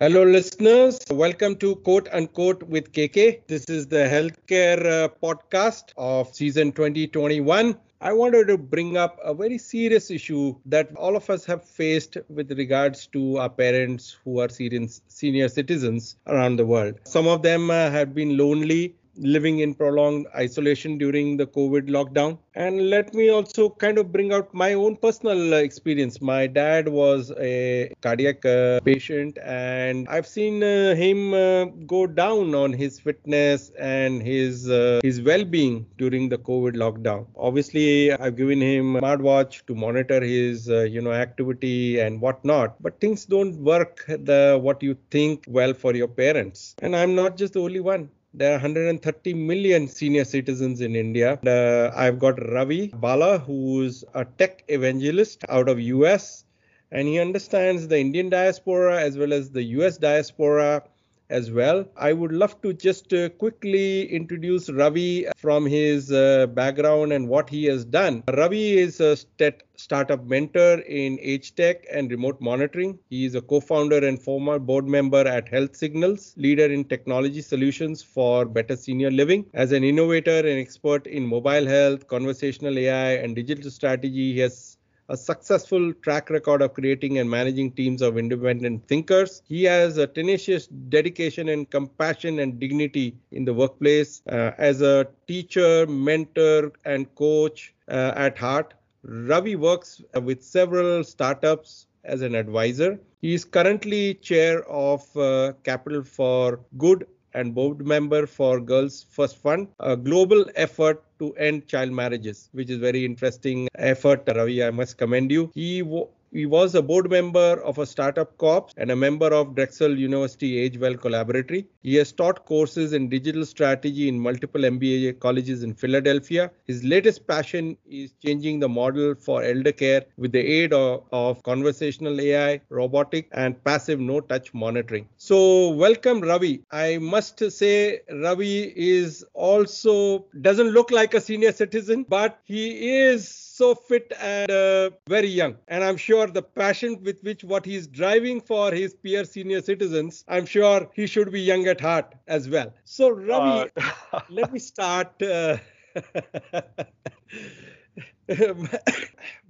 Hello, listeners. Welcome to Quote Unquote with KK. This is the healthcare uh, podcast of season 2021. I wanted to bring up a very serious issue that all of us have faced with regards to our parents who are senior citizens around the world. Some of them uh, have been lonely living in prolonged isolation during the COVID lockdown. And let me also kind of bring out my own personal experience. My dad was a cardiac uh, patient, and I've seen uh, him uh, go down on his fitness and his uh, his well-being during the COVID lockdown. Obviously, I've given him a smartwatch to monitor his uh, you know activity and whatnot. But things don't work the what you think well for your parents. And I'm not just the only one there are 130 million senior citizens in India. Uh, I've got Ravi Bala, who's a tech evangelist out of US, and he understands the Indian diaspora as well as the US diaspora as well. I would love to just uh, quickly introduce Ravi from his uh, background and what he has done. Ravi is a st- startup mentor in age tech and remote monitoring. He is a co-founder and former board member at HealthSignals, leader in technology solutions for better senior living. As an innovator and expert in mobile health, conversational AI, and digital strategy, he has a successful track record of creating and managing teams of independent thinkers. He has a tenacious dedication and compassion and dignity in the workplace. Uh, as a teacher, mentor, and coach uh, at heart, Ravi works with several startups as an advisor. He is currently chair of uh, Capital for Good and board member for Girls First Fund, a global effort to end child marriages, which is very interesting effort. Ravi, I must commend you. He he was a board member of a startup corp and a member of Drexel University AgeWell Collaboratory. He has taught courses in digital strategy in multiple MBA colleges in Philadelphia. His latest passion is changing the model for elder care with the aid of, of conversational AI, robotic, and passive no touch monitoring. So, welcome, Ravi. I must say, Ravi is also doesn't look like a senior citizen, but he is so fit and uh, very young. And I'm sure the passion with which what he's driving for his peer senior citizens, I'm sure he should be young at heart as well. So, Ravi, uh, let me start. Uh,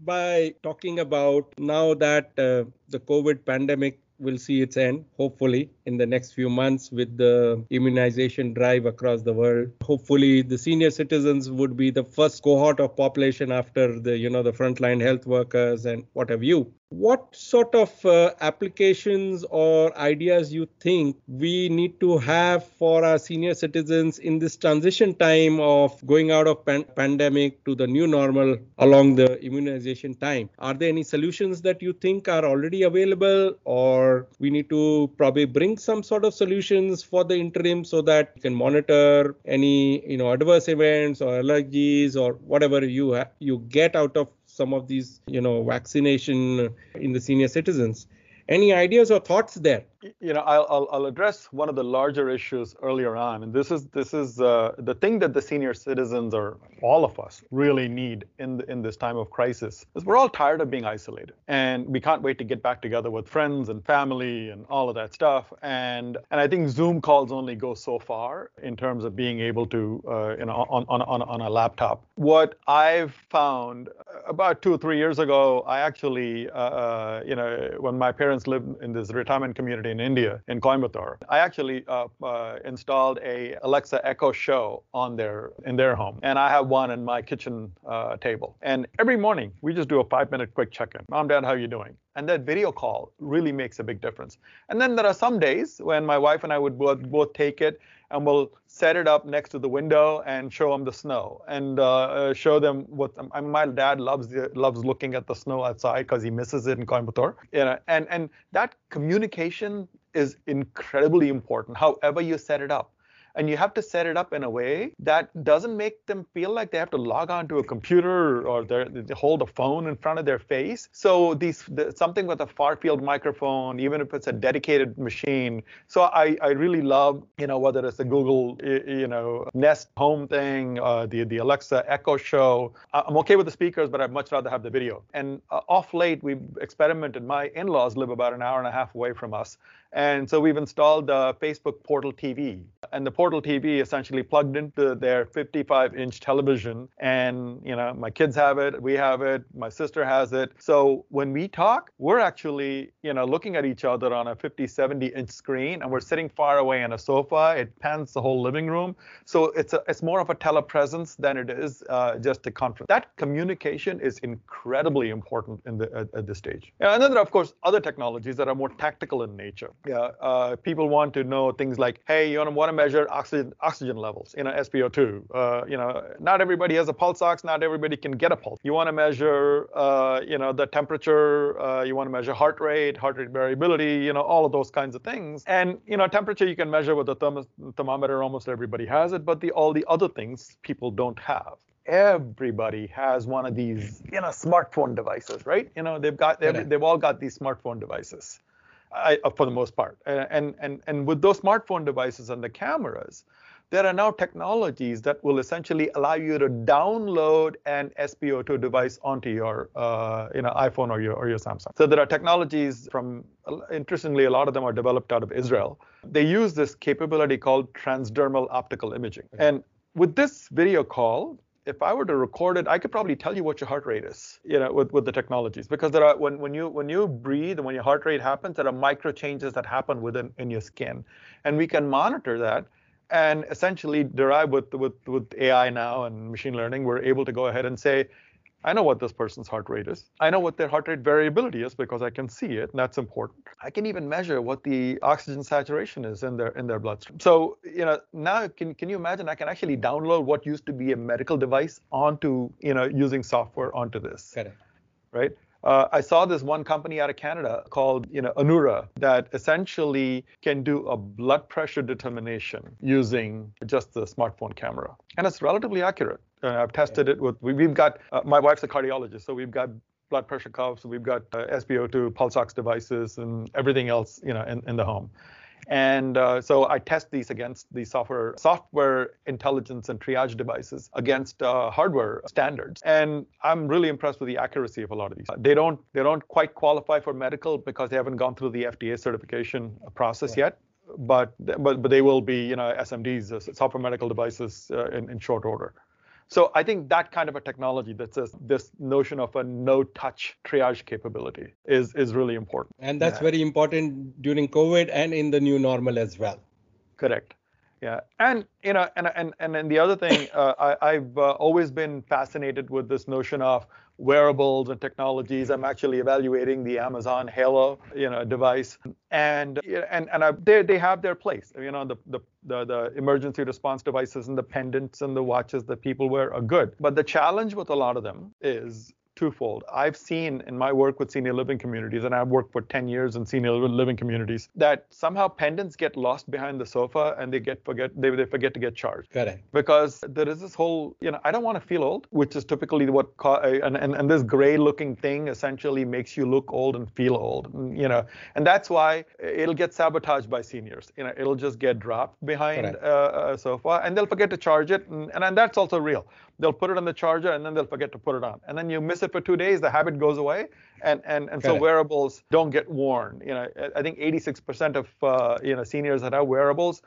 by talking about now that uh, the COVID pandemic will see its end, hopefully, in the next few months with the immunization drive across the world. Hopefully, the senior citizens would be the first cohort of population after the, you know, the frontline health workers and what have you what sort of uh, applications or ideas you think we need to have for our senior citizens in this transition time of going out of pan- pandemic to the new normal along the immunization time? Are there any solutions that you think are already available or we need to probably bring some sort of solutions for the interim so that you can monitor any you know adverse events or allergies or whatever you ha- you get out of some of these, you know, vaccination in the senior citizens. Any ideas or thoughts there? You know, I'll, I'll address one of the larger issues earlier on, and this is this is uh, the thing that the senior citizens or all of us really need in the, in this time of crisis is we're all tired of being isolated, and we can't wait to get back together with friends and family and all of that stuff. And and I think Zoom calls only go so far in terms of being able to, uh, you know, on on on on a laptop. What I've found uh, about two or three years ago, I actually, uh, uh, you know, when my parents lived in this retirement community in India, in Coimbatore. I actually uh, uh, installed a Alexa Echo Show on their in their home, and I have one in my kitchen uh, table. And every morning we just do a five-minute quick check-in. Mom, Dad, how are you doing? And that video call really makes a big difference. And then there are some days when my wife and I would both, both take it and we'll set it up next to the window and show them the snow and uh, uh show them what I mean, my dad loves loves looking at the snow outside because he misses it in Coimbatore. You know, and and that communication is incredibly important. However you set it up. And you have to set it up in a way that doesn't make them feel like they have to log on to a computer or they hold a phone in front of their face. So these the, something with a far field microphone, even if it's a dedicated machine. So I, I really love you know whether it's the Google you know Nest Home thing, uh, the the Alexa Echo Show. I'm okay with the speakers, but I'd much rather have the video. And uh, off late we've experimented. My in-laws live about an hour and a half away from us, and so we've installed the Facebook Portal TV. And the Portal TV essentially plugged into their 55 inch television. And, you know, my kids have it, we have it, my sister has it. So when we talk, we're actually, you know, looking at each other on a 50, 70 inch screen and we're sitting far away on a sofa. It pans the whole living room. So it's a, it's more of a telepresence than it is uh, just a conference. That communication is incredibly important in the, at, at this stage. And then there are, of course, other technologies that are more tactical in nature yeah, uh, people want to know things like, hey, you want to measure oxygen oxygen levels, you know, SpO2. Uh, you know, not everybody has a pulse ox, not everybody can get a pulse. You want to measure, uh, you know, the temperature. Uh, you want to measure heart rate, heart rate variability. You know, all of those kinds of things. And you know, temperature you can measure with a therm- thermometer. Almost everybody has it, but the all the other things people don't have everybody has one of these you know smartphone devices right you know they've got they've, they've all got these smartphone devices I, uh, for the most part. And, and, and with those smartphone devices and the cameras, there are now technologies that will essentially allow you to download an SpO2 device onto your uh, you know, iPhone or your, or your Samsung. So there are technologies from, interestingly, a lot of them are developed out of Israel. They use this capability called transdermal optical imaging. And with this video call, if I were to record it, I could probably tell you what your heart rate is, you know, with, with the technologies. Because there are when, when you when you breathe and when your heart rate happens, there are micro changes that happen within in your skin. And we can monitor that and essentially derive with with with AI now and machine learning, we're able to go ahead and say, I know what this person's heart rate is. I know what their heart rate variability is because I can see it, and that's important. I can even measure what the oxygen saturation is in their in their bloodstream. So, you know, now can can you imagine I can actually download what used to be a medical device onto, you know, using software onto this. Correct. Right? Uh, I saw this one company out of Canada called, you know, Anura that essentially can do a blood pressure determination using just the smartphone camera, and it's relatively accurate. Uh, I've tested it with. We, have got. Uh, my wife's a cardiologist, so we've got blood pressure cuffs, we've got uh, SpO2 pulse ox devices, and everything else, you know, in, in the home. And uh, so I test these against the software software intelligence and triage devices against uh, hardware standards. And I'm really impressed with the accuracy of a lot of these. They don't they don't quite qualify for medical because they haven't gone through the FDA certification process yet. But but but they will be you know SMDs, uh, software medical devices uh, in, in short order. So I think that kind of a technology that says this notion of a no-touch triage capability is is really important. And that's yeah. very important during COVID and in the new normal as well. Correct. Yeah, and you know, and and and, and the other thing, uh, I, have uh, always been fascinated with this notion of wearables and technologies. I'm actually evaluating the Amazon Halo, you know, device, and and and I, they they have their place. You know, the, the the the emergency response devices and the pendants and the watches that people wear are good, but the challenge with a lot of them is twofold. I've seen in my work with senior living communities, and I've worked for 10 years in senior living communities, that somehow pendants get lost behind the sofa and they get forget they, they forget to get charged. Correct. Because there is this whole, you know, I don't want to feel old, which is typically what and, and and this gray looking thing essentially makes you look old and feel old, you know, and that's why it'll get sabotaged by seniors. You know, it'll just get dropped behind uh, a sofa and they'll forget to charge it, and, and, and that's also real they'll put it on the charger and then they'll forget to put it on. And then you miss it for two days, the habit goes away. And and, and so wearables don't get worn. You know, I think 86% of uh, you know seniors that have wearables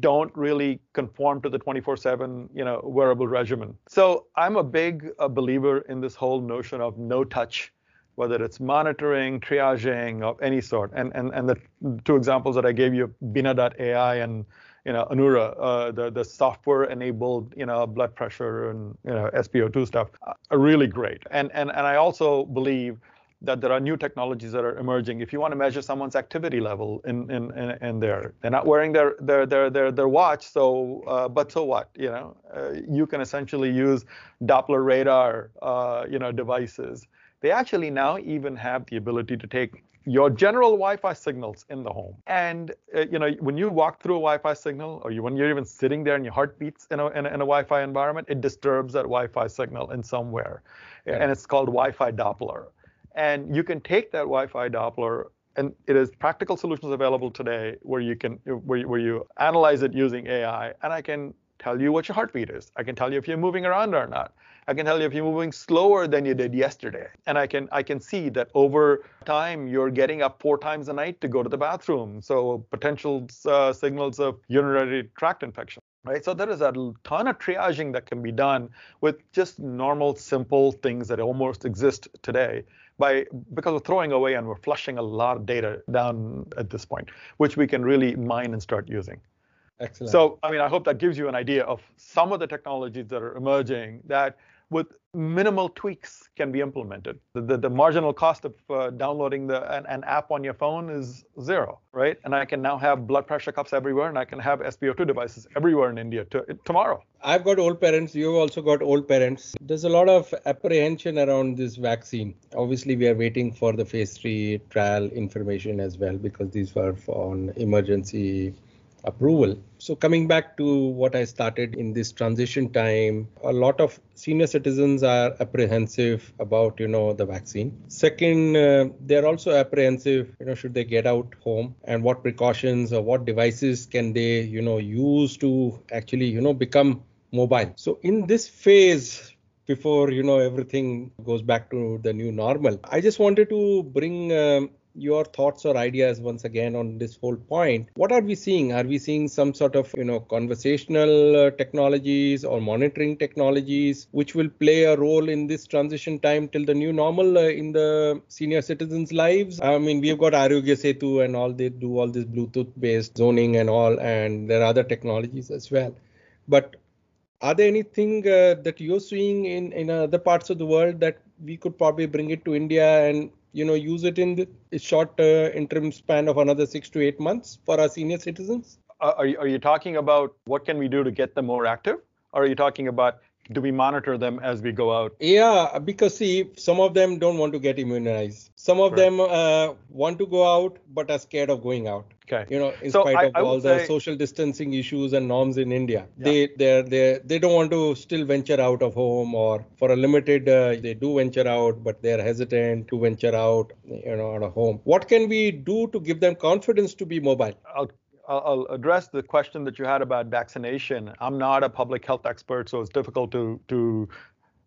don't really conform to the 24/7 you know wearable regimen. So I'm a big a believer in this whole notion of no touch whether it's monitoring, triaging of any sort. And and and the two examples that I gave you, Binah.ai and you know, Anura, uh, the the software-enabled, you know, blood pressure and you know SpO2 stuff, are really great. And and and I also believe that there are new technologies that are emerging. If you want to measure someone's activity level in in in, in there, they're not wearing their their their their, their watch, so uh, but so what? You know, uh, you can essentially use Doppler radar, uh, you know, devices they actually now even have the ability to take your general Wi-Fi signals in the home. And uh, you know, when you walk through a Wi-Fi signal, or you, when you're even sitting there and your heart beats in a, in a, in a Wi-Fi environment, it disturbs that Wi-Fi signal in somewhere, yeah. and it's called Wi-Fi Doppler. And you can take that Wi-Fi Doppler, and it is practical solutions available today where you can where, where you analyze it using AI, and I can tell you what your heartbeat is. I can tell you if you're moving around or not. I can tell you if you're moving slower than you did yesterday. And I can I can see that over time you're getting up four times a night to go to the bathroom. So potential uh, signals of urinary tract infection. Right, so there is a ton of triaging that can be done with just normal, simple things that almost exist today by because we're throwing away and we're flushing a lot of data down at this point, which we can really mine and start using. Excellent. So, I mean, I hope that gives you an idea of some of the technologies that are emerging that with minimal tweaks can be implemented. The, the, the marginal cost of uh, downloading the, an, an, app on your phone is zero, right? And I can now have blood pressure cuffs everywhere, and I can have SpO2 devices everywhere in India to, tomorrow. I've got old parents. You've also got old parents. There's a lot of apprehension around this vaccine. Obviously, we are waiting for the phase three trial information as well because these were on emergency approval. So coming back to what I started in this transition time, a lot of senior citizens are apprehensive about you know the vaccine. Second, uh, they're also apprehensive, you know, should they get out home and what precautions or what devices can they you know use to actually you know become mobile. So in this phase before you know everything goes back to the new normal i just wanted to bring um, your thoughts or ideas once again on this whole point. What are we seeing? Are we seeing some sort of you know conversational uh, technologies or monitoring technologies which will play a role in this transition time till the new normal uh, in the senior citizens' lives? I mean, we've got Aarogya Setu and all they do all this Bluetooth-based zoning and all, and there are other technologies as well. But are there anything uh, that you're seeing in in other parts of the world that we could probably bring it to India and you know use it in the short uh, interim span of another six to eight months for our senior citizens? Uh, are, you, are you talking about what can we do to get them more active? Or are you talking about do we monitor them as we go out? Yeah because see some of them don't want to get immunized. Some of them uh, want to go out but are scared of going out Okay. You know, in so spite I, of I all the social distancing issues and norms in India, yeah. they they they they don't want to still venture out of home or for a limited uh, they do venture out, but they're hesitant to venture out, you know, out of home. What can we do to give them confidence to be mobile? I'll I'll address the question that you had about vaccination. I'm not a public health expert, so it's difficult to to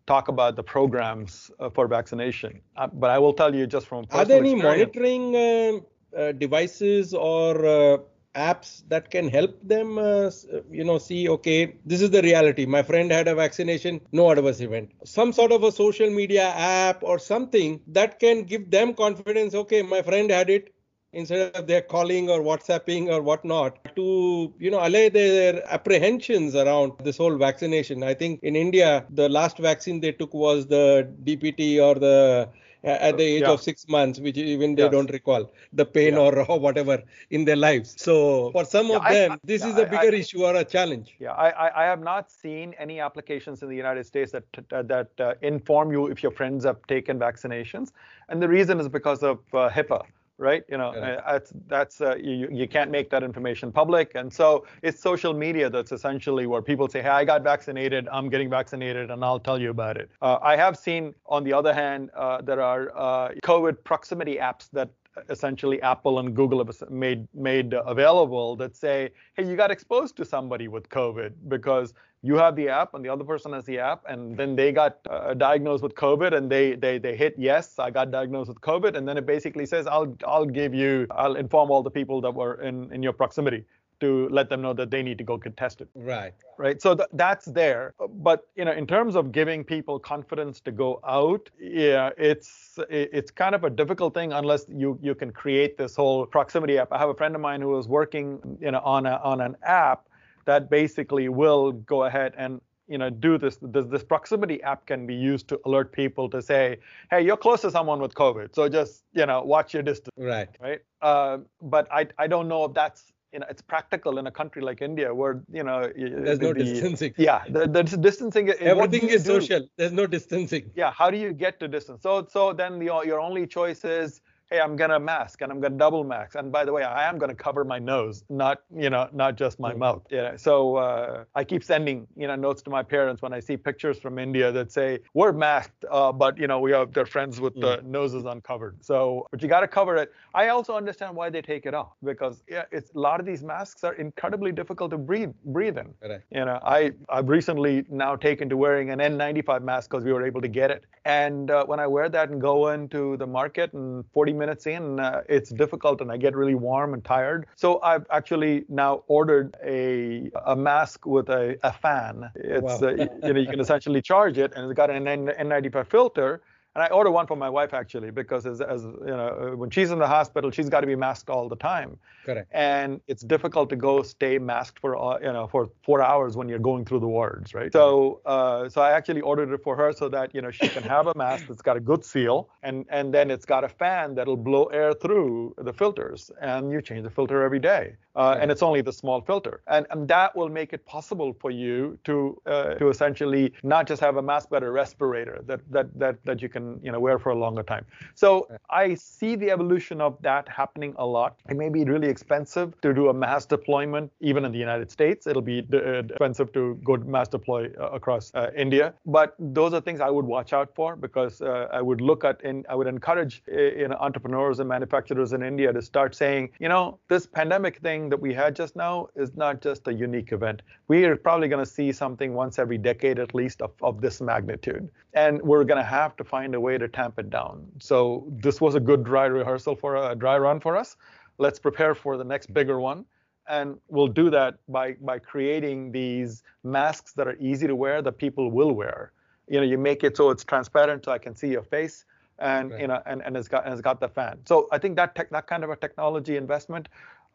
talk about the programs uh, for vaccination. Uh, but I will tell you just from are there any monitoring uh, uh, devices or uh, apps that can help them uh, you know see okay this is the reality. My friend had a vaccination no adverse event. Some sort of a social media app or something that can give them confidence okay my friend had it instead of their calling or whatsapping or whatnot to you know allay their apprehensions around this whole vaccination. I think in india the last vaccine they took was the dpt or the at the age yeah. of six months, which even they yes. don't recall the pain yeah. or, or, whatever in their lives. So for some of them, I, this is a bigger I, issue or a challenge. Yeah, I, I have not seen any applications in the United States that that uh, inform you if your friends have taken vaccinations, and the reason is because of uh, HIPAA right? You know, yeah. That's that's uh, you you can't make that information public, and so it's social media that's essentially where people say, hey, I got vaccinated, I'm getting vaccinated, and I'll tell you about it. Uh, I have seen, on the other hand, uh, there are uh, COVID proximity apps that essentially Apple and Google have made made available that say, hey, you got exposed to somebody with COVID because you have the app and the other person has the app, and then they got uh, diagnosed with COVID and they they they hit yes, I got diagnosed with COVID, and then it basically says I'll I'll give you I'll inform all the people that were in in your proximity to let them know that they need to go get tested. Right. Right. So th- that's there. But you know, in terms of giving people confidence to go out, yeah, it's it's kind of a difficult thing unless you you can create this whole proximity app. I have a friend of mine who is working you know on a on an app that basically will go ahead and you know do this, this this proximity app can be used to alert people to say hey you're close to someone with covid so just you know watch your distance right right uh, but i i don't know if that's you know it's practical in a country like India where you know there's the, no distancing. Yeah, the, the distancing. Everything is do? social. There's no distancing. Yeah, how do you get to distance? So so then your your only choice is hey, I'm gonna mask and I'm gonna double mask. And by the way, I am gonna cover my nose, not you know, not just my mm-hmm. mouth. Yeah. So uh, I keep sending you know notes to my parents when I see pictures from India that say we're masked, uh, but you know we are their friends with the mm-hmm. noses uncovered. So, but you got to cover it. I also understand why they take it off because yeah, it's a lot of these masks are incredibly difficult to breathe breathe in. Right. You know, I I've recently now taken to wearing an N95 mask because we were able to get it. And uh, when I wear that and go into the market and 40 minutes in, uh, it's difficult and I get really warm and tired. So I've actually now ordered a a mask with a, a fan. It's wow. uh, you know you can essentially charge it and it's got an N- N95 filter and I order one for my wife actually because as, as you know, when she's in the hospital, she's got to be masked all the time. Correct. And it's difficult to go stay masked for uh, you know for four hours when you're going through the wards, right? So uh, so I actually ordered it for her so that you know she can have a mask that's got a good seal and and then it's got a fan that'll blow air through the filters and you change the filter every day. Uh, and it's only the small filter, and, and that will make it possible for you to uh, to essentially not just have a mask but a respirator that that that that you can you know wear for a longer time. So I see the evolution of that happening a lot. It may be really expensive to do a mass deployment even in the United States. It'll be uh, expensive to go mass deploy uh, across uh, India, but those are things I would watch out for because uh, I would look at and I would encourage you know entrepreneurs and manufacturers in India to start saying you know this pandemic thing that we had just now is not just a unique event. We are probably going to see something once every decade at least of, of this magnitude. And we're going to have to find a way to tamp it down. So this was a good dry rehearsal for a dry run for us. Let's prepare for the next bigger one. And we'll do that by, by creating these masks that are easy to wear that people will wear. You know, you make it so it's transparent so I can see your face and right. you know and, and it's got and it's got the fan so i think that tech, that kind of a technology investment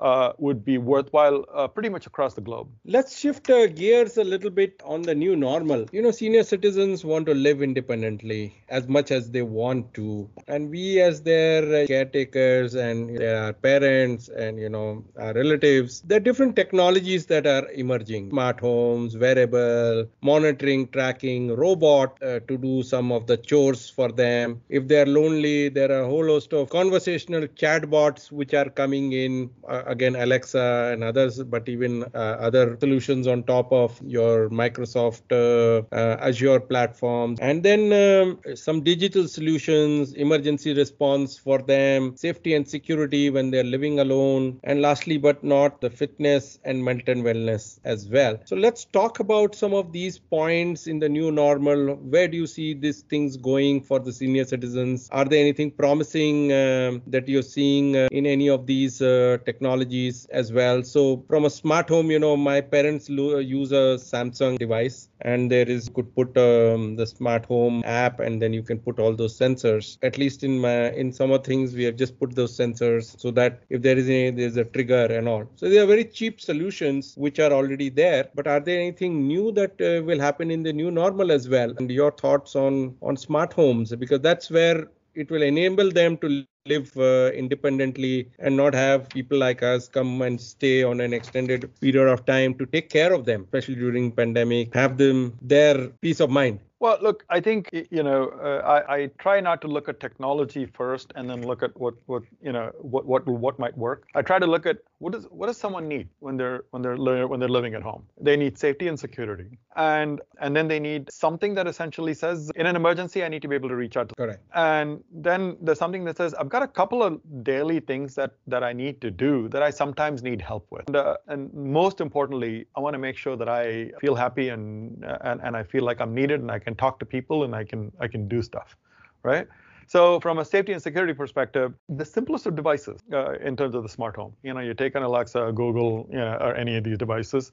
uh, would be worthwhile uh, pretty much across the globe. Let's shift uh, gears a little bit on the new normal. You know, senior citizens want to live independently as much as they want to, and we, as their uh, caretakers and their parents and you know our relatives, there are different technologies that are emerging: smart homes, wearable, monitoring, tracking, robot uh, to do some of the chores for them. If they are lonely, there are a whole host of conversational chatbots which are coming in uh, again Alexa and others, but even uh, other solutions on top of your Microsoft uh, uh, Azure platforms, and then um, some digital solutions, emergency response for them, safety and security when they're living alone, and lastly but not the fitness and mental wellness as well. So let's talk about some of these points in the new normal. Where do you see these things going for the senior citizens? Are there anything promising um, that you're seeing uh, in any of these uh, technologies? Technologies as well. So from a smart home, you know, my parents lo- use a Samsung device, and there is could put um, the smart home app, and then you can put all those sensors. At least in my in some of things, we have just put those sensors so that if there is any there's a trigger and all. So they are very cheap solutions which are already there. But are there anything new that uh, will happen in the new normal as well? And your thoughts on on smart homes because that's where it will enable them to live uh, independently and not have people like us come and stay on an extended period of time to take care of them especially during pandemic have them their peace of mind well, look, I think you know uh, I, I, try not to look at technology first and then look at what what you know what what what might work. I try to look at what does what does someone need when they're when they're when they're living at home. They need safety and security, and and then they need something that essentially says in an emergency I need to be able to reach out. To Correct. And then there's something that says I've got a couple of daily things that that I need to do that I sometimes need help with. And, uh, and most importantly, I want to make sure that I feel happy and and and I feel like I'm needed and I can can talk to people and I can I can do stuff, right? So from a safety and security perspective, the simplest of devices uh, in terms of the smart home, you know, you take an Alexa, Google, you know, or any of these devices,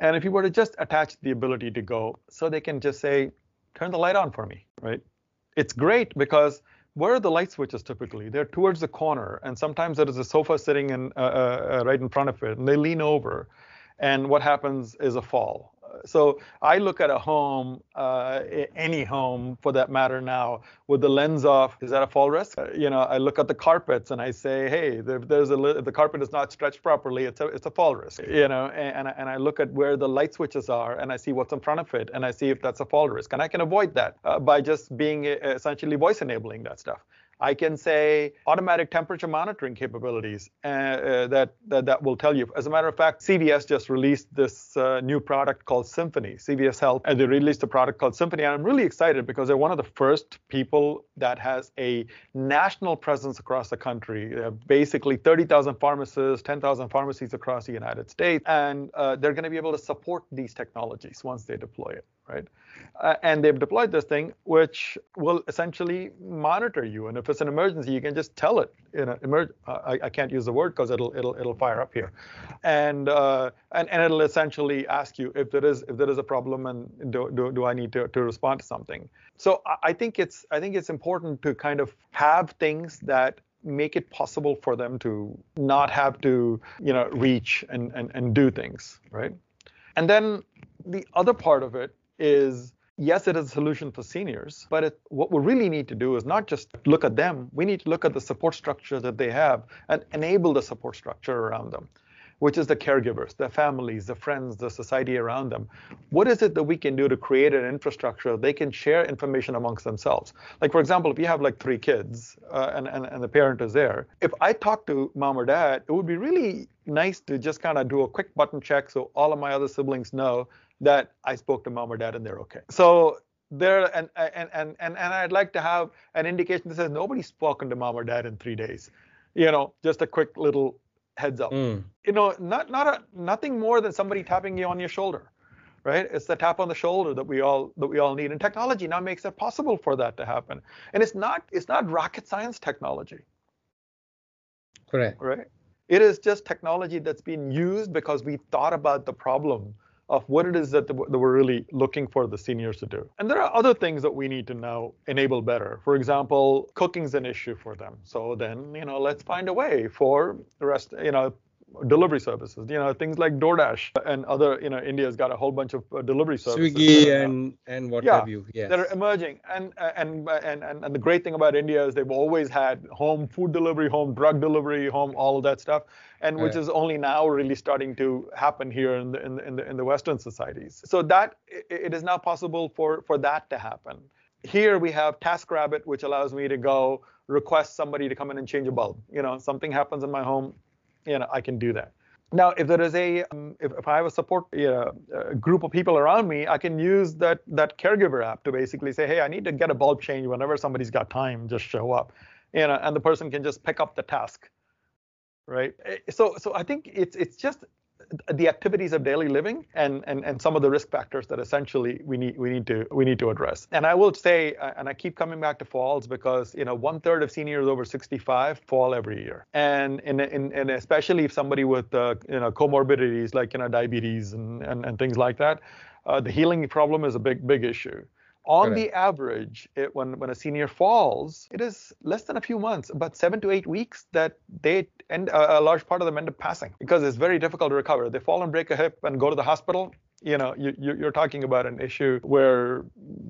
and if you were to just attach the ability to go, so they can just say, turn the light on for me, right? It's great because where are the light switches typically? They're towards the corner, and sometimes there is a sofa sitting in uh, uh, uh right in front of it, and they lean over, and what happens is a fall so I look at a home, uh, any home for that matter now, with the lens of is that a fall risk? Uh, you know, I look at the carpets and I say, hey, there's a the carpet is not stretched properly, it's a it's a fall risk. You know, and and I look at where the light switches are and I see what's in front of it and I see if that's a fall risk, and I can avoid that uh, by just being uh, essentially voice enabling that stuff. I can say automatic temperature monitoring capabilities uh, uh, that, that, that will tell you. As a matter of fact, CVS just released this uh, new product called Symphony, CVS Health, and they released a product called Symphony. And I'm really excited because they're one of the first people that has a national presence across the country. basically 30,000 pharmacists, 10,000 pharmacies across the United States, and uh, they're going to be able to support these technologies once they deploy it, right? Uh, and they've deployed this thing which will essentially monitor you. And if it's an emergency you can just tell it in a uh, I, I, can't use the word because it'll it'll it'll fire up here. And uh, and and it'll essentially ask you if there is if there is a problem and do, do, do I need to, to respond to something. So I, I think it's I think it's important to kind of have things that make it possible for them to not have to you know reach and and, and do things right? And then the other part of it is yes, it is a solution for seniors, but it, what we really need to do is not just look at them. We need to look at the support structure that they have and enable the support structure around them, which is the caregivers, the families, the friends, the society around them. What is it that we can do to create an infrastructure they can share information amongst themselves? Like, for example, if you have like three kids uh, and, and, and the parent is there, if I talk to mom or dad, it would be really nice to just kind of do a quick button check so all of my other siblings know that I spoke to mom or dad and they're okay. So there and and and and, and I'd like to have an indication that says nobody's spoken to mom or dad in three days. You know, just a quick little heads up. Mm. You know, not not a nothing more than somebody tapping you on your shoulder. Right? It's the tap on the shoulder that we all that we all need. And technology now makes it possible for that to happen. And it's not it's not rocket science technology. Correct. Right? It is just technology that's been used because we thought about the problem of what it is that, we're really looking for the seniors to do. And there are other things that we need to now enable better. For example, cooking's an issue for them. So then, you know, let's find a way for the rest, you know, delivery services. You know, things like DoorDash and other. You know, India's got a whole bunch of uh, delivery services. Swiggy and and what yeah, have you. Yeah, They're emerging, and, and and and and the great thing about India is they've always had home food delivery, home drug delivery, home all of that stuff, and which right. is only now really starting to happen here in the in the in the, in the Western societies. So that it is now possible for for that to happen. Here we have TaskRabbit, which allows me to go request somebody to come in and change a bulb. You know, something happens in my home, you know, I can do that. Now, if there is a, um, if, if I have a support you know, a group of people around me, I can use that that caregiver app to basically say, hey, I need to get a bulb change whenever somebody's got time, just show up, you know, and the person can just pick up the task, right? Eh, so, so I think it's it's just the activities of daily living and, and and some of the risk factors that essentially we need we need to we need to address. And I will say, uh, and I keep coming back to falls because you know one third of seniors over 65 fall every year, and in, in and especially if somebody with uh, you know comorbidities like you know diabetes and and, and things like that, uh, the healing problem is a big big issue on the average, it, when when a senior falls, it is less than a few months, about seven to eight weeks, that they end a, a large part of them end up passing because it's very difficult to recover. They fall and break a hip and go to the hospital. You know, you, you're talking about an issue where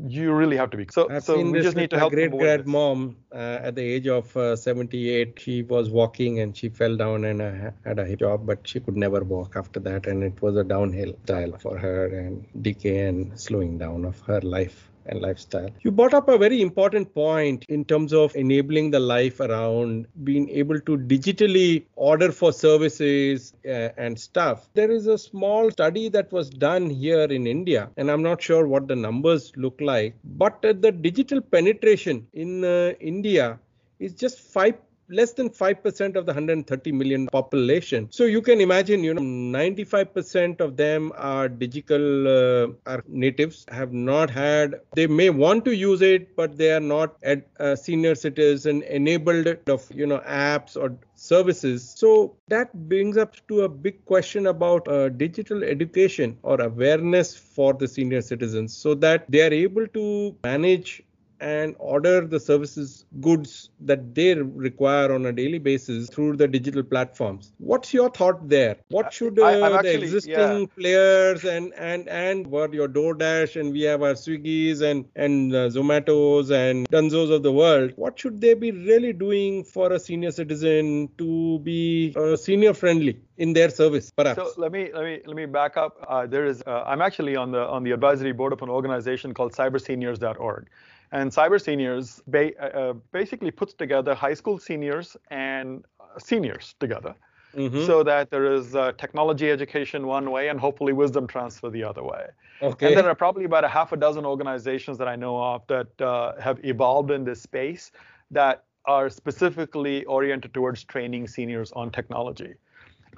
you really have to be. So, I've so we just need to help. Great great mom uh, at the age of uh, 78, she was walking and she fell down and uh, had a hip job, but she could never walk after that, and it was a downhill style for her and decay and slowing down of her life and lifestyle. You brought up a very important point in terms of enabling the life around being able to digitally order for services uh, and stuff. There is a small study that was done here in India, and I'm not sure what the numbers look like, but uh, the digital penetration in uh, India is just 5 less than 5% of the 130 million population. So you can imagine, you know, 95% of them are digital, uh, are natives, have not had, they may want to use it, but they are not at uh, senior citizen enabled of, you know, apps or services. So that brings up to a big question about uh, digital education or awareness for the senior citizens so that they are able to manage and order the services goods that they require on a daily basis through the digital platforms. What's your thought there? What should uh, I, the existing yeah. players and and and what your DoorDash and we have our Swiggies and and uh, Zomatos and Dunzos of the world. What should they be really doing for a senior citizen to be uh, senior friendly? in their service perhaps so let me let me let me back up uh, there is uh, i'm actually on the on the advisory board of an organization called cyberseniors.org and cyber seniors ba- uh, uh, basically puts together high school seniors and uh, seniors together mm-hmm. so that there is uh, technology education one way and hopefully wisdom transfer the other way. Okay. And there are probably about a half a dozen organizations that I know of that uh, have evolved in this space that are specifically oriented towards training seniors on technology.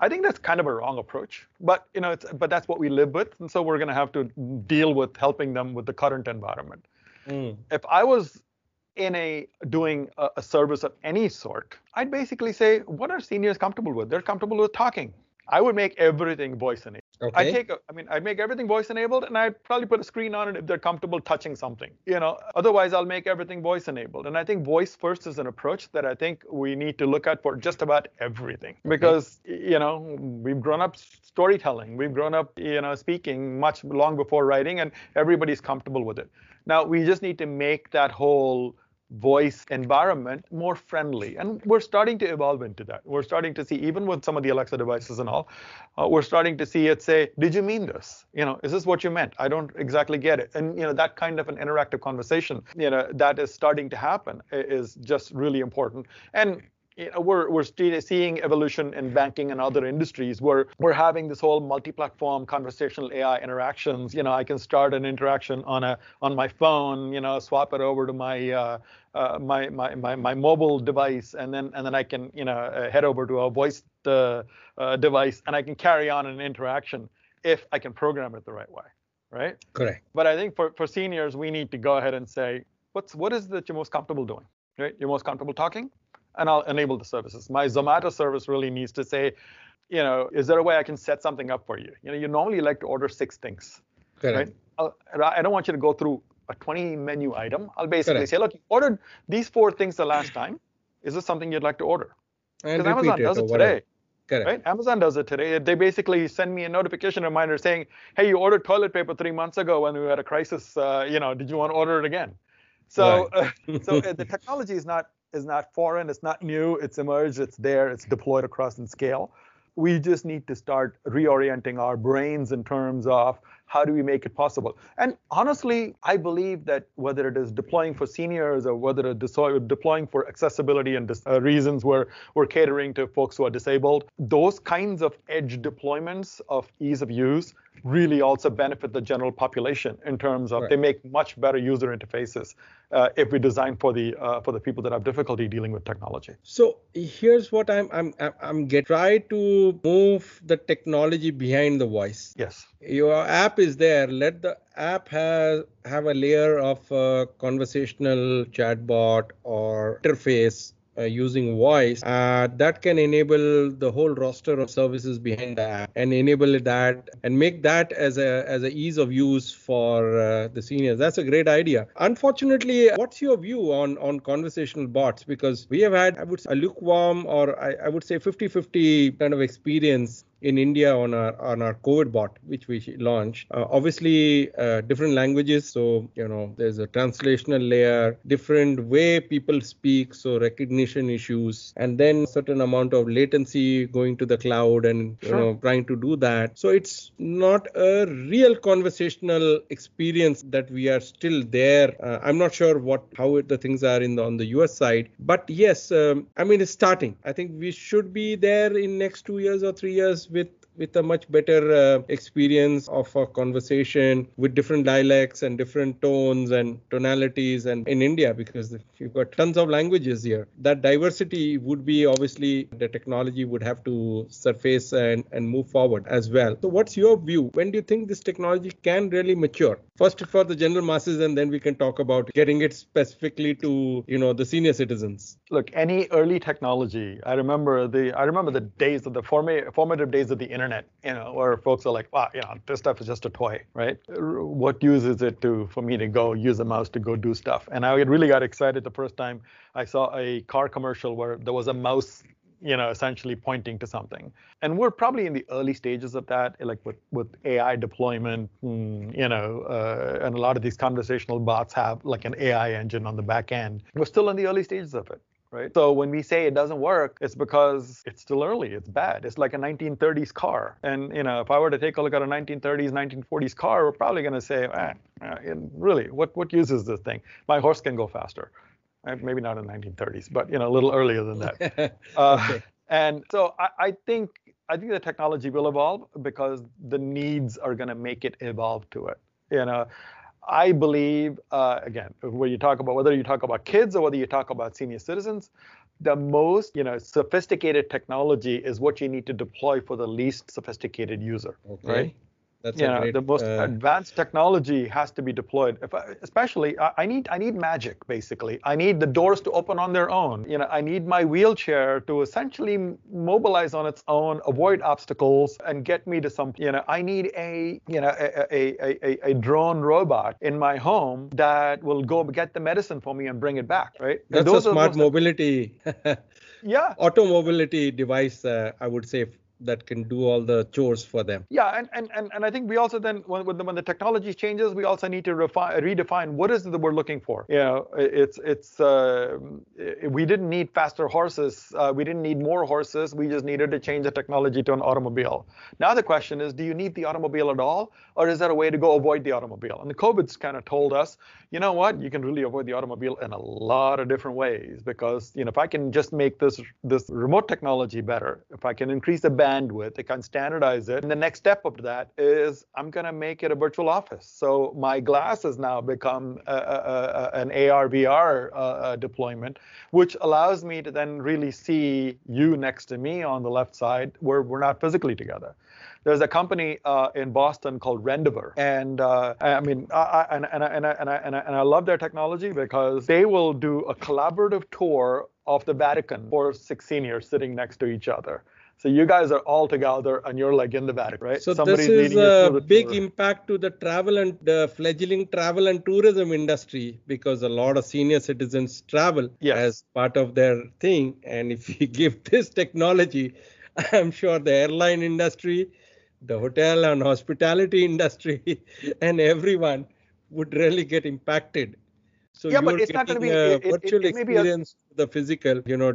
I think that's kind of a wrong approach, but you know, but that's what we live with, and so we're going to have to deal with helping them with the current environment. Mm. If I was in a doing a, a, service of any sort, I'd basically say, what are seniors comfortable with? They're comfortable with talking. I would make everything voice enabled. Okay. I take, a, I mean, I'd make everything voice enabled, and I'd probably put a screen on it if they're comfortable touching something. You know, otherwise I'll make everything voice enabled. And I think voice first is an approach that I think we need to look at for just about everything, because you know we've grown up storytelling, we've grown up, you know, speaking much long before writing, and everybody's comfortable with it. Now we just need to make that whole voice environment more friendly. And we're starting to evolve into that. We're starting to see, even with some of the Alexa devices and all, uh, we're starting to see it say, did you mean this? You know, is this what you meant? I don't exactly get it. And, you know, that kind of an interactive conversation, you know, that is starting to happen is just really important. And you know, we're we're seeing evolution in banking and other industries where we're having this whole multi-platform conversational AI interactions. You know, I can start an interaction on a on my phone, you know, swap it over to my uh, uh, my, my my my mobile device, and then and then I can you know uh, head over to a voice uh, uh, device, and I can carry on an interaction if I can program it the right way, right? Correct. But I think for for seniors, we need to go ahead and say, what's what is that you're most comfortable doing? Right? You're most comfortable talking and I'll enable the services. My Zomato service really needs to say, you know, is there a way I can set something up for you? You know, you normally like to order six things, Correct. right? I'll, I don't want you to go through a 20 menu item. I'll basically Correct. say, look, you ordered these four things the last time. Is this something you'd like to order? Because Amazon does it today. Correct. Right? Amazon does it today. They basically send me a notification reminder saying, "Hey, you ordered toilet paper three months ago when we had a crisis. Uh, you know, did you want to order it again?" So, right. uh, so uh, the technology is not is not foreign, it's not new, it's emerged, it's there, it's deployed across in scale. We just need to start reorienting our brains in terms of how do we make it possible? And honestly, I believe that whether it is deploying for seniors or whether it is deploying for accessibility and uh, reasons where we're catering to folks who are disabled, those kinds of edge deployments of ease of use really also benefit the general population in terms of right. they make much better user interfaces uh, if we design for the uh, for the people that have difficulty dealing with technology. So here's what I'm I'm I'm get try to move the technology behind the voice. Yes. Your app is there. Let the app have have a layer of conversational chatbot or interface uh, using voice uh, that can enable the whole roster of services behind the app and enable that and make that as a as a ease of use for uh, the seniors. That's a great idea. Unfortunately what's your view on on conversational bots? Because we have had i would say a lukewarm or i, I would say 50 50 kind of experience in India on our on our COVID bot, which we launched. Uh, obviously, uh, different languages, so you know there's a translational layer, different way people speak, so recognition issues, and then certain amount of latency going to the cloud and you sure. know trying to do that. So it's not a real conversational experience that we are still there. Uh, I'm not sure what how it, the things are in the on the US side, but yes, um, I mean it's starting. I think we should be there in next two years or three years with with a much better uh, experience of a conversation with different dialects and different tones and tonalities and in india because you've got tons of languages here that diversity would be obviously the technology would have to surface and, and move forward as well. So what's your view? When do you think this technology can really mature? First for the general masses and then we can talk about getting it specifically to you know the senior citizens. Look any early technology i remember the i remember the days of the formative days of the internet internet, you know, where folks are like, wow, you know, this stuff is just a toy, right? What use is it to for me to go use a mouse to go do stuff? And I really got excited the first time I saw a car commercial where there was a mouse you know, essentially pointing to something. And we're probably in the early stages of that, like with, with AI deployment, mm, you know, uh, and a lot of these conversational bots have like an AI engine on the back end. We're still in the early stages of it. Right. So when we say it doesn't work, it's because it's still early. It's bad. It's like a 1930s car. And you know, if I were to take a look at a 1930s, 1940s car, we're probably going to say, eh, really, what what use is this thing? My horse can go faster. Uh, maybe not in the 1930s, but you know, a little earlier than that. uh, okay. And so I, I, think I think the technology will evolve because the needs are going to make it evolve to it. You know, I believe uh, again, when you talk about whether you talk about kids or whether you talk about senior citizens, the most you know sophisticated technology is what you need to deploy for the least sophisticated user, okay. right? That's yeah, great, the most uh, advanced technology has to be deployed. I, especially, I, I, need I need magic basically. I need the doors to open on their own. You know, I need my wheelchair to essentially mobilize on its own, avoid obstacles, and get me to some. You know, I need a you know a a, a, a drone robot in my home that will go get the medicine for me and bring it back. Right. That's a smart mobility. yeah. Auto mobility device. Uh, I would say that can do all the chores for them. Yeah, and and and, and I think we also then when when the, when the technology changes, we also need to refine redefine what is it that we're looking for. You know, it's it's uh, we didn't need faster horses, uh, we didn't need more horses, we just needed to change the technology to an automobile. Now the question is, do you need the automobile at all, or is there a way to go avoid the automobile? And the COVID's kind of told us, you know what, you can really avoid the automobile in a lot of different ways because you know if I can just make this this remote technology better, if I can increase the I can standardize it. And the next step of that is I'm going to make it a virtual office. So my glass has now become a, a, a, an AR VR uh, deployment, which allows me to then really see you next to me on the left side where we're not physically together. There's a company uh, in Boston called Rendever, and uh, I mean, and, and I love their technology because they will do a collaborative tour of the Vatican for six seniors sitting next to each other. So you guys are all together and you're like in the Vatican, right? So Somebody's this is a big tour. impact to the travel and the fledgling travel and tourism industry because a lot of senior citizens travel yes. as part of their thing. And if you give this technology, I'm sure the airline industry, the hotel and hospitality industry, and everyone would really get impacted. So yeah, but it's not going to be a it, virtual it, it, experience, a... the physical, you know,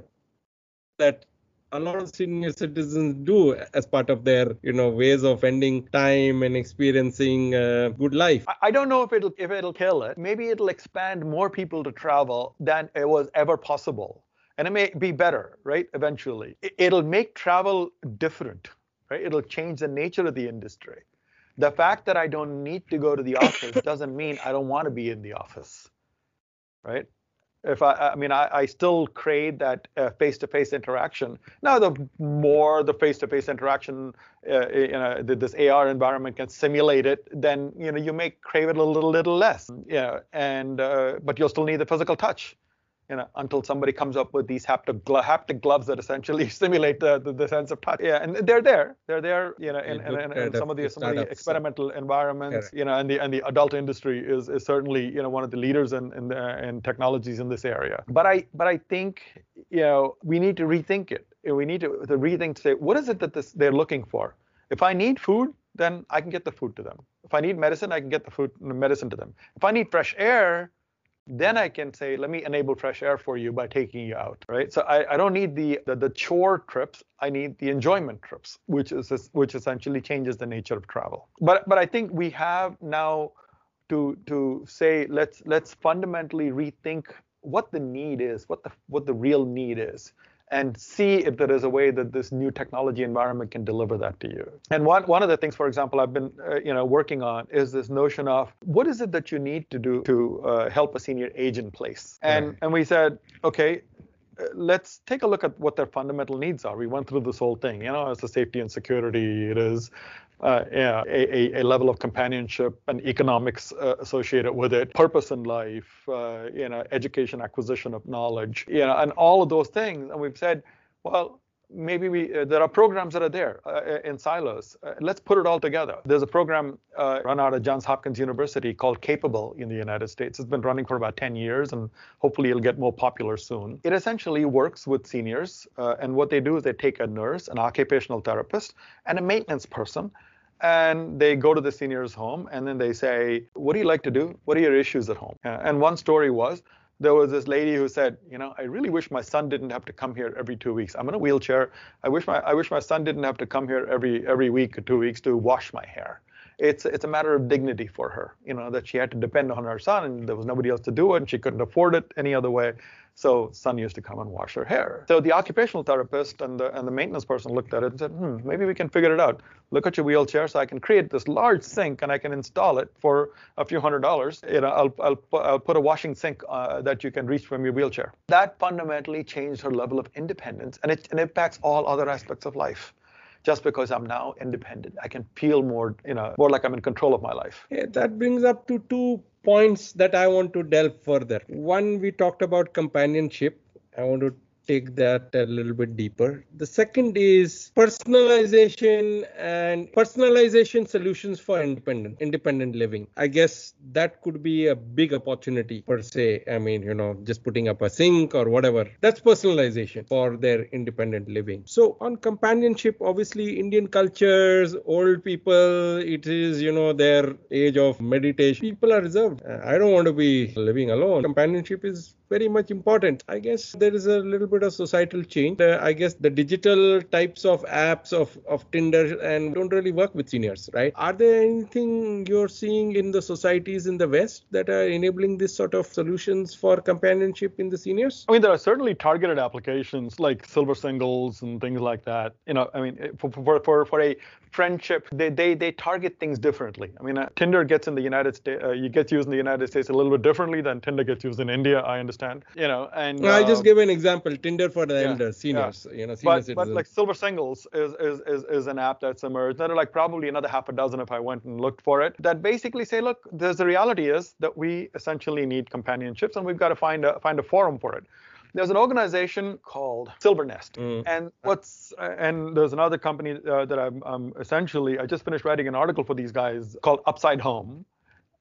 that a lot of senior citizens do as part of their you know ways of ending time and experiencing a good life. I don't know if it'll if it'll kill it. Maybe it'll expand more people to travel than it was ever possible. And it may be better right eventually. It'll make travel different right? It'll change the nature of the industry. The fact that i don't need to go to the office doesn't mean i don't want to be in the office right if I, I mean, I, I still crave that uh, face-to-face interaction. Now, the more the face-to-face interaction, uh, you know, this AR environment can simulate it, then you know you may crave it a little, little less. Yeah, and uh, but you'll still need the physical touch you know, until somebody comes up with these haptic, glo- haptic gloves that essentially simulate the, the, the, sense of touch. Yeah, and they're there. They're there, you know, in, in, in, in some of the some of the experimental environments, you know, and the and the adult industry is, is certainly you know one of the leaders in in, the, in technologies in this area. But I but I think you know we need to rethink it. We need to, to rethink to say what is it that this, they're looking for. If I need food, then I can get the food to them. If I need medicine, I can get the food medicine to them. If I need fresh air, then I can say, let me enable fresh air for you by taking you out, right? So I, I don't need the, the, the chore trips. I need the enjoyment trips, which is which essentially changes the nature of travel. But but I think we have now to to say let's let's fundamentally rethink what the need is, what the what the real need is and see if there is a way that this new technology environment can deliver that to you. And one, one of the things, for example, I've been uh, you know working on is this notion of what is it that you need to do to uh, help a senior agent place. And right. and we said, okay, let's take a look at what their fundamental needs are. We went through this whole thing, you know, it's the safety and security, it is uh, yeah, a, a, level of companionship and economics uh, associated with it, purpose in life, uh, you know, education, acquisition of knowledge, you know, and all of those things. And we've said, well, maybe we uh, there are programs that are there uh, in silos. Uh, let's put it all together. There's a program uh, run out of Johns Hopkins University called Capable in the United States. It's been running for about 10 years, and hopefully it'll get more popular soon. It essentially works with seniors, uh, and what they do is they take a nurse, an occupational therapist, and a maintenance person and they go to the senior's home and then they say, What do you like to do? What are your issues at home? And one story was there was this lady who said, you know, I really wish my son didn't have to come here every two weeks. I'm in a wheelchair. I wish my I wish my son didn't have to come here every every week or two weeks to wash my hair. It's it's a matter of dignity for her, you know, that she had to depend on her son and there was nobody else to do it and she couldn't afford it any other way. So son used to come and wash her hair. So the occupational therapist and the and the maintenance person looked at it and said, hmm, maybe we can figure it out. Look at your wheelchair, so I can create this large sink and I can install it for a few hundred dollars. You know, I'll I'll, I'll put a washing sink uh, that you can reach from your wheelchair. That fundamentally changed her level of independence, and it, it impacts all other aspects of life just because I'm now independent. I can feel more, you know, more like I'm in control of my life. Yeah, that brings up to two points that I want to delve further. One, we talked about companionship. I want to take that a little bit deeper. The second is personalization and personalization solutions for independent independent living. I guess that could be a big opportunity per se. I mean, you know, just putting up a sink or whatever. That's personalization for their independent living. So on companionship, obviously Indian cultures, old people, it is, you know, their age of meditation. People are reserved. I don't want to be living alone. Companionship is very much important. I guess there is a little bit of societal change. Uh, I guess the digital types of apps of, of Tinder and don't really work with seniors, right? Are there anything you're seeing in the societies in the West that are enabling this sort of solutions for companionship in the seniors? I mean, there are certainly targeted applications like silver singles and things like that. You know, I mean, for, for, for, for a friendship, they, they, they target things differently. I mean, uh, Tinder gets in the United States, uh, you get used in the United States a little bit differently than Tinder gets used in India, I understand. You know, and. I just um, give an example Tinder for the yeah, elders, seniors, yeah. you know, senior but, citizens. But like Silver Singles is, is, is, is an app that's emerged. There are like probably another half a dozen if I went and looked for it that basically say, look, there's the reality is that we essentially need companionships and we've got to find a, find a forum for it there's an organization called Silvernest, mm. and what's and there's another company uh, that I'm, I'm essentially I just finished writing an article for these guys called Upside Home,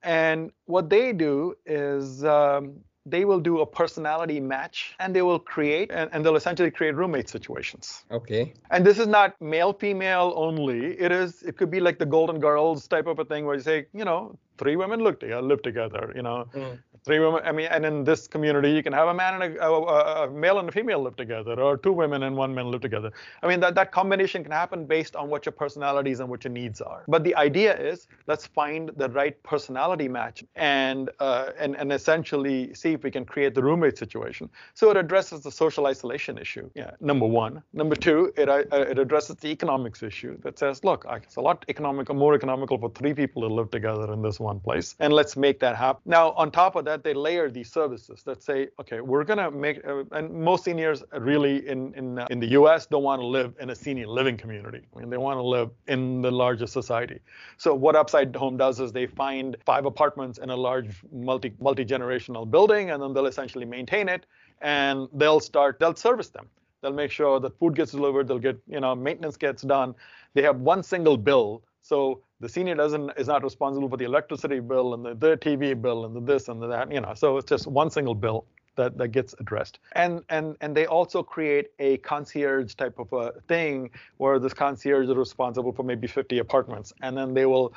and what they do is um, they will do a personality match and they will create and, and, they'll essentially create roommate situations. Okay. And this is not male female only. It is it could be like the golden girls type of a thing where you say you know three women live together live together you know mm three women. I mean, and in this community, you can have a man and a, a, a, male and a female live together, or two women and one man live together. I mean, that, that combination can happen based on what your personalities and what your needs are. But the idea is, let's find the right personality match and uh, and and essentially see if we can create the roommate situation. So it addresses the social isolation issue. Yeah, number one. Number two, it uh, it addresses the economics issue that says, look, it's a lot economical, more economical for three people to live together in this one place, and let's make that happen. Now, on top of that that they layer these services that say, okay, we're gonna make, uh, and most seniors really in in uh, in the U.S. don't want to live in a senior living community. I mean, they want to live in the larger society. So what Upside Home does is they find five apartments in a large multi multi generational building, and then they'll essentially maintain it, and they'll start they'll service them. They'll make sure that food gets delivered. They'll get you know maintenance gets done. They have one single bill so the senior doesn't is not responsible for the electricity bill and the, the TV bill and the this and the that, you know. So it's just one single bill that, that gets addressed. And and and they also create a concierge type of a thing where this concierge is responsible for maybe 50 apartments, and then they will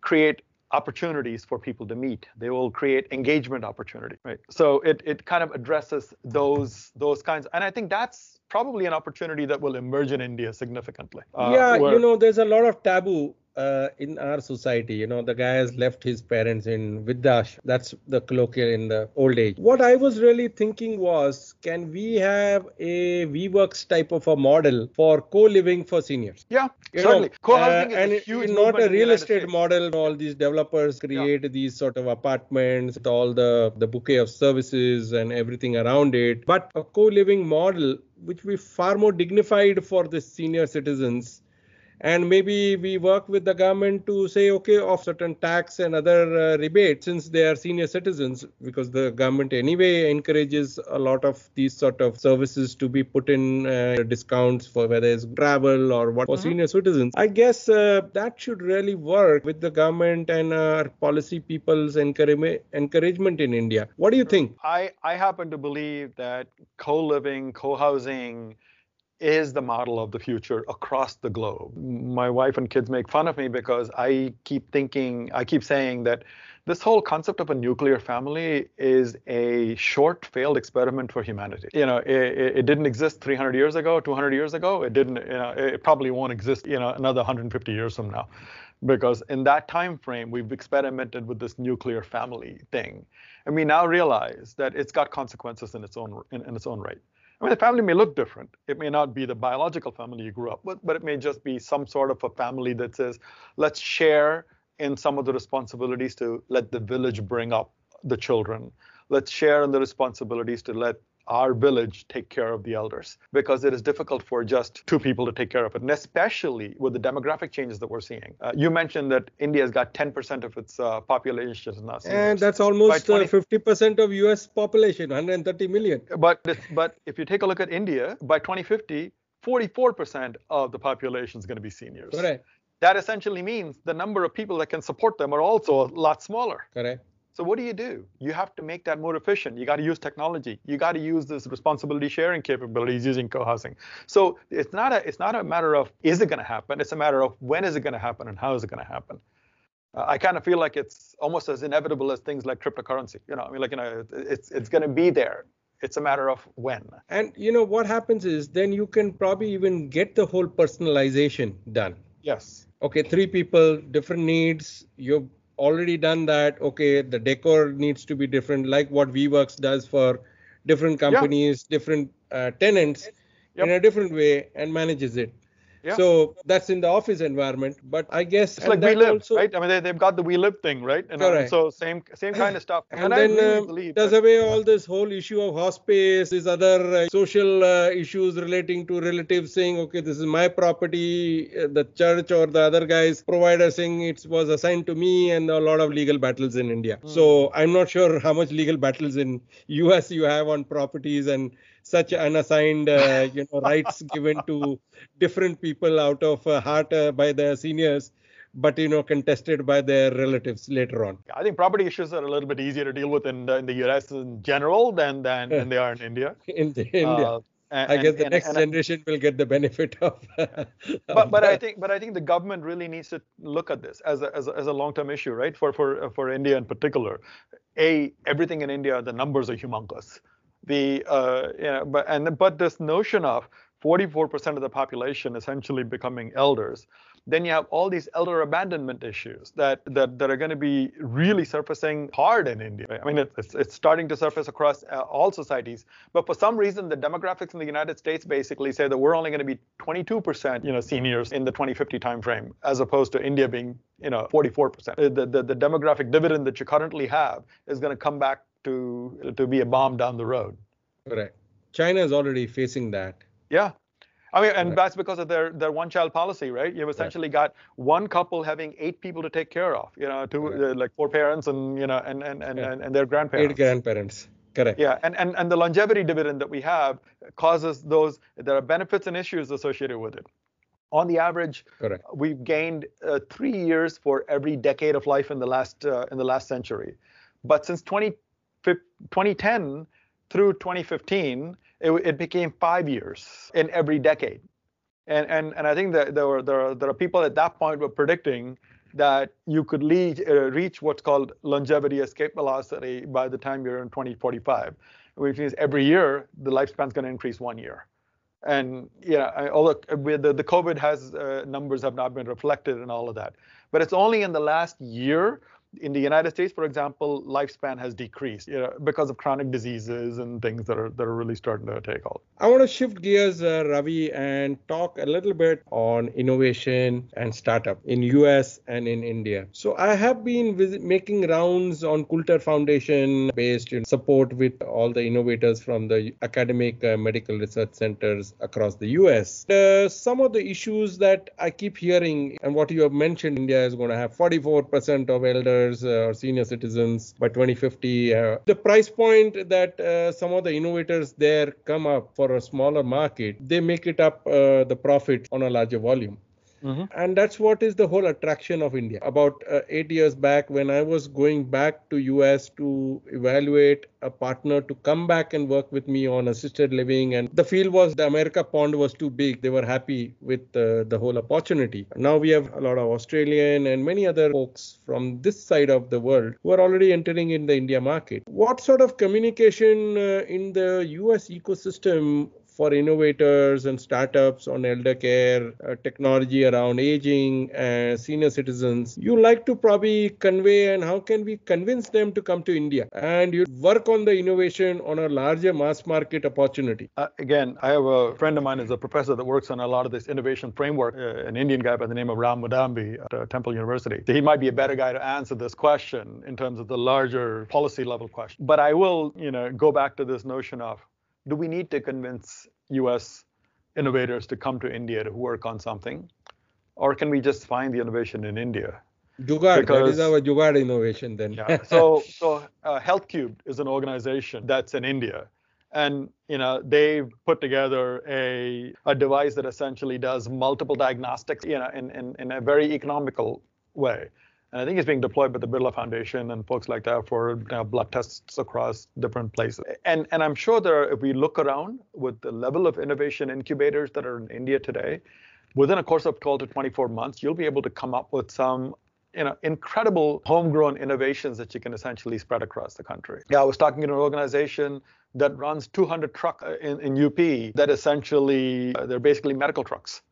create opportunities for people to meet. They will create engagement opportunity. Right. So it it kind of addresses those those kinds. And I think that's probably an opportunity that will emerge in India significantly. Uh, yeah, where, you know, there's a lot of taboo uh, in our society. You know, the guy has left his parents in Vidyash. That's the colloquial in the old age. What I was really thinking was, can we have a WeWorks type of a model for co-living for seniors? Yeah, you certainly. Know, Co-housing uh, is and a huge not a real estate model. All these developers create yeah. these sort of apartments with all the the bouquet of services and everything around it. But a co-living model which be far more dignified for the senior citizens and maybe we work with the government to say okay off certain tax and other uh, rebates since they are senior citizens because the government anyway encourages a lot of these sort of services to be put in uh, discounts for whether it's travel or what for mm-hmm. senior citizens. I guess uh, that should really work with the government and our policy people's encouragement encouragement in india. What do you think? I i happen to believe that co-living co-housing is the model of the future across the globe. My wife and kids make fun of me because I keep thinking, I keep saying that this whole concept of a nuclear family is a short failed experiment for humanity. You know, it, it, didn't exist 300 years ago, 200 years ago. It didn't, you know, it probably won't exist, you know, another 150 years from now. Because in that time frame, we've experimented with this nuclear family thing. And we now realize that it's got consequences in its own in, in its own right. I mean, the family may look different. It may not be the biological family you grew up with, but it may just be some sort of a family that says, let's share in some of the responsibilities to let the village bring up the children. Let's share in the responsibilities to let our village take care of the elders because it is difficult for just two people to take care of it, and especially with the demographic changes that we're seeing. Uh, you mentioned that India has got 10% of its uh, population now. And that's almost 20, uh, 50% of U.S. population, 130 million. But but if you take a look at India, by 2050, 44% of the population is going to be seniors. Correct. That essentially means the number of people that can support them are also a lot smaller. Correct. So what do you do? You have to make that more efficient. You got to use technology. You got to use this responsibility sharing capabilities using co-housing. So it's not a it's not a matter of is it going to happen. It's a matter of when is it going to happen and how is it going to happen. Uh, I kind of feel like it's almost as inevitable as things like cryptocurrency. You know, I mean, like you know, it's it's going to be there. It's a matter of when. And you know what happens is then you can probably even get the whole personalization done. Yes. Okay, three people, different needs. You're already done that. Okay, the decor needs to be different, like what WeWorks does for different companies, yeah. different uh, tenants yep. in a different way and manages it. Yeah. So that's in the office environment, but I guess it's like we live, also, right? I mean, they, have got the we live thing, right? And uh, so same same kind of stuff. And, and then really uh, does that, away all this whole issue of hospice, these other uh, social uh, issues relating to relatives saying, okay, this is my property, uh, the church or the other guys provider saying it was assigned to me, and a lot of legal battles in India. Mm. So I'm not sure how much legal battles in US you have on properties and such unassigned uh, you know rights given to different people out of uh, heart uh, by the seniors but you know contested by their relatives later on. I think property issues are a little bit easier to deal with in, in the us in general than than, than they are in india. In the, india. Uh, and, I guess the and, next and, generation will get the benefit of. of but but I think but I think the government really needs to look at this as a, as a, as a long-term issue, right? For for for India in particular, a everything in India the numbers are humongous the uh, you know, but and but this notion of 44% of the population essentially becoming elders, then you have all these elder abandonment issues that that, that are going to be really surfacing hard in India. I mean, it's it's starting to surface across uh, all societies, but for some reason, the demographics in the United States basically say that we're only going to be 22%, you know, seniors in the 2050 timeframe, as opposed to India being, you know, 44%. The, the the demographic dividend that you currently have is going to come back to to be a bomb down the road. Correct. China is already facing that. Yeah. I mean, and right. that's because of their their one child policy, right? You've essentially right. got one couple having eight people to take care of, you know, two right. uh, like four parents and you know and and and, yeah. and, and their grandparents. Eight grandparents. Correct. Yeah, and, and and the longevity dividend that we have causes those there are benefits and issues associated with it. On the average, Correct. we've gained uh, three years for every decade of life in the last uh, in the last century, but since 20, 2010 through 2015, it, it became five years in every decade. And, and, and I think that there, were, there, are, there are people at that point were predicting that you could lead, uh, reach what's called longevity escape velocity by the time you're in 2045, which means every year the lifespan is going to increase one year. And yeah, although the, the COVID has uh, numbers have not been reflected and all of that, but it's only in the last year in the United States, for example, lifespan has decreased you know, because of chronic diseases and things that are that are really starting to take hold. I want to shift gears, uh, Ravi, and talk a little bit on innovation and startup in US and in India. So I have been visit, making rounds on Coulter Foundation based in support with all the innovators from the academic uh, medical research centers across the US. Uh, some of the issues that I keep hearing and what you have mentioned, India is going to have 44% of elders uh, or senior citizens by 2050. Uh, the price point that uh, some of the innovators there come up for a smaller market, they make it up the profit on a larger volume. Mm-hmm. And that's what is the whole attraction of India. About uh, eight years back, when I was going back to US to evaluate a partner to come back and work with me on assisted living, and the field was the America pond was too big. They were happy with uh, the whole opportunity. Now we have a lot of Australian and many other folks from this side of the world who are already entering in the India market. What sort of communication uh, in the US ecosystem for innovators and startups on elder care, uh, technology around aging, and senior citizens, you like to probably convey and how can we convince them to come to India and you work on the innovation on a larger mass market opportunity? Uh, again, I have a friend of mine is a professor that works on a lot of this innovation framework, uh, an Indian guy by the name of Ram Mudambi at uh, Temple University. He might be a better guy to answer this question in terms of the larger policy level question. But I will, you know, go back to this notion of do we need to convince US innovators to come to India to work on something? Or can we just find the innovation in India? Jugaad, because, that is our Jugaad innovation then. yeah. So, so uh, HealthCubed is an organization that's in India. And you know they've put together a, a device that essentially does multiple diagnostics you know in, in, in a very economical way. And I think it's being deployed by the Birla Foundation and folks like that for you know, blood tests across different places. And and I'm sure there, if we look around with the level of innovation incubators that are in India today, within a course of 12 to 24 months, you'll be able to come up with some you know, incredible homegrown innovations that you can essentially spread across the country. Yeah, I was talking to an organization that runs 200 trucks in, in UP that essentially, uh, they're basically medical trucks.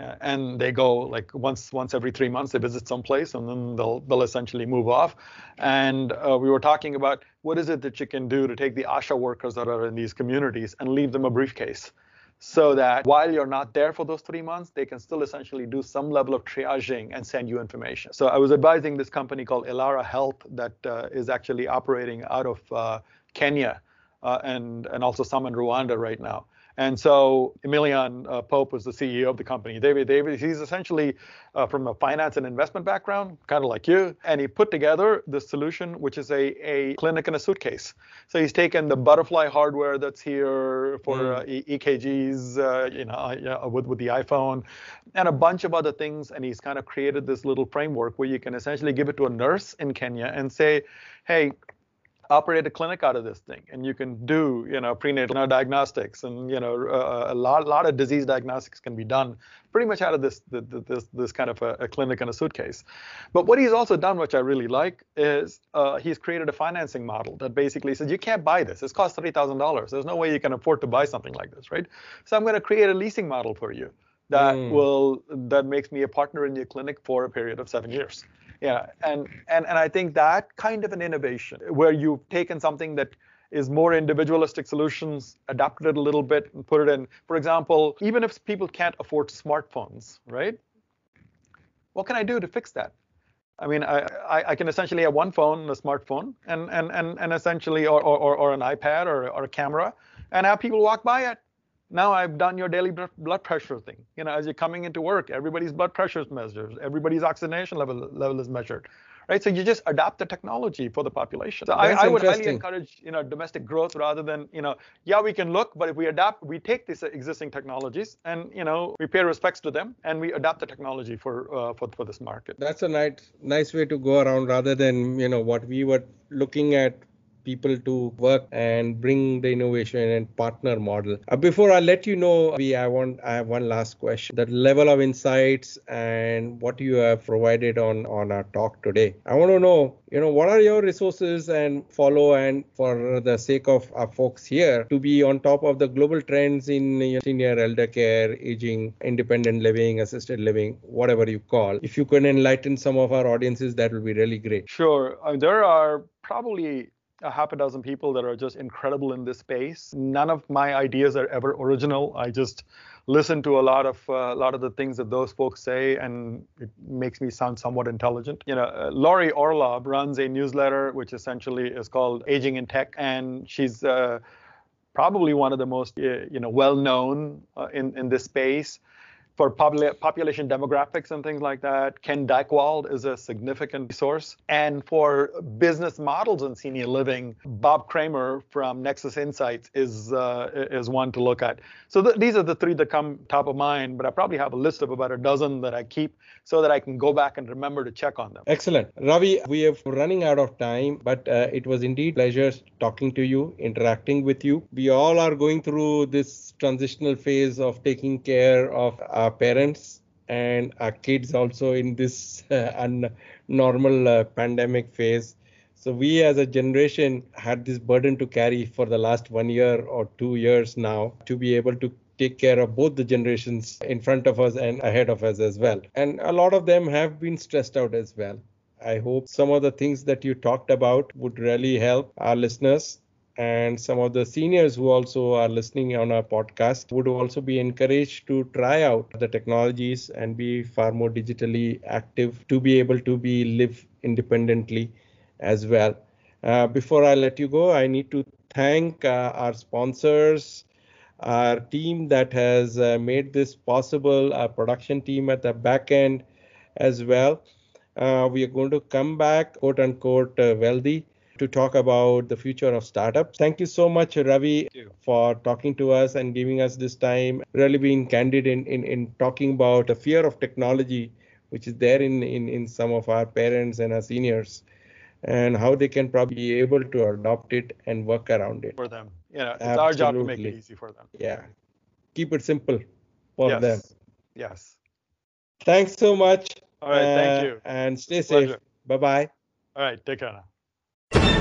Uh, and they go like once once every three months they visit some place and then they'll they'll essentially move off. And uh, we were talking about what is it that you can do to take the asha workers that are in these communities and leave them a briefcase so that while you're not there for those three months they can still essentially do some level of triaging and send you information. So i was advising this company called Ilara health that uh, is actually operating out of uh, kenya uh, and and also some in rwanda right now and so Emilian uh, Pope was the CEO of the company. David David, he's essentially uh, from a finance and investment background, kind of like you, and he put together this solution, which is a, a clinic in a suitcase. So he's taken the butterfly hardware that's here for mm. uh, EKGs, uh, you know, with, with the iPhone, and a bunch of other things, and he's kind of created this little framework where you can essentially give it to a nurse in Kenya and say, hey, operate a clinic out of this thing and you can do you know prenatal diagnostics and you know uh, a lot lot of disease diagnostics can be done pretty much out of this this this kind of a, a clinic in a suitcase. But what he's also done which i really like is uh, he's created a financing model that basically says you can't buy this. This costs $30000 there's no way you can afford to buy something like this right? So i'm going to create a leasing model for you that mm. will that makes me a partner in your clinic for a period of seven years. Yeah and and and i think that kind of an innovation where you've taken something that is more individualistic solutions adapted it a little bit and put it in. For example even if people can't afford smartphones right? What can i do to fix that? I mean, I, I, I, can essentially have one phone, a smartphone, and and and, and essentially, or, or, or an iPad or, or a camera, and have people walk by it now I've done your daily blood pressure thing. You know, as you're coming into work, everybody's blood pressure is measured, everybody's oxygenation level level is measured, right? So you just adapt the technology for the population. So I, I, would highly encourage you know domestic growth rather than you know yeah we can look, but if we adapt, we take these existing technologies and you know we pay respects to them and we adapt the technology for uh, for for this market. That's a nice nice way to go around rather than you know what we were looking at people to work and bring the innovation and partner model. Uh, before I let you know, we I want I have one last question. The level of insights and what you have provided on on our talk today. I want to know, you know, what are your resources and follow and for the sake of our folks here to be on top of the global trends in senior elder care, aging, independent living, assisted living, whatever you call. If you can enlighten some of our audiences, that will be really great. Sure. Uh, there are probably a half a dozen people that are just incredible in this space. None of my ideas are ever original. I just listen to a lot of uh, a lot of the things that those folks say, and it makes me sound somewhat intelligent. You know, uh, Laurie Orlov runs a newsletter which essentially is called Aging in Tech, and she's uh, probably one of the most uh, you know well known uh, in in this space for popula- population demographics and things like that, Ken Dychtwald is a significant source. And for business models in senior living, Bob Kramer from Nexus Insights is uh, is one to look at. So th- these are the three that come top of mind, but I probably have a list of about a dozen that I keep so that I can go back and remember to check on them. Excellent. Ravi, we are running out of time, but uh, it was indeed pleasure talking to you, interacting with you. We all are going through this transitional phase of taking care of our parents and our kids also in this uh, normal uh, pandemic phase. So we as a generation had this burden to carry for the last one year or two years now to be able to take care of both the generations in front of us and ahead of us as well. And a lot of them have been stressed out as well. I hope some of the things that you talked about would really help our listeners and some of the seniors who also are listening on our podcast would also be encouraged to try out the technologies and be far more digitally active to be able to be live independently as well. Uh, before I let you go, I need to thank uh, our sponsors, our team that has uh, made this possible, our production team at the back end as well. Uh, we are going to come back, quote unquote, uh, wealthy to talk about the future of startups. Thank you so much, Ravi, for talking to us and giving us this time. Really being candid in, in, in talking about the fear of technology, which is there in, in, in some of our parents and our seniors, and how they can probably be able to adopt it and work around it. For them. You know, it's Absolutely. our job to make it easy for them. Yeah. Keep it simple for yes. them. Yes. Thanks so much. All right. Uh, thank you. And stay safe. Bye bye. All right. Take care now you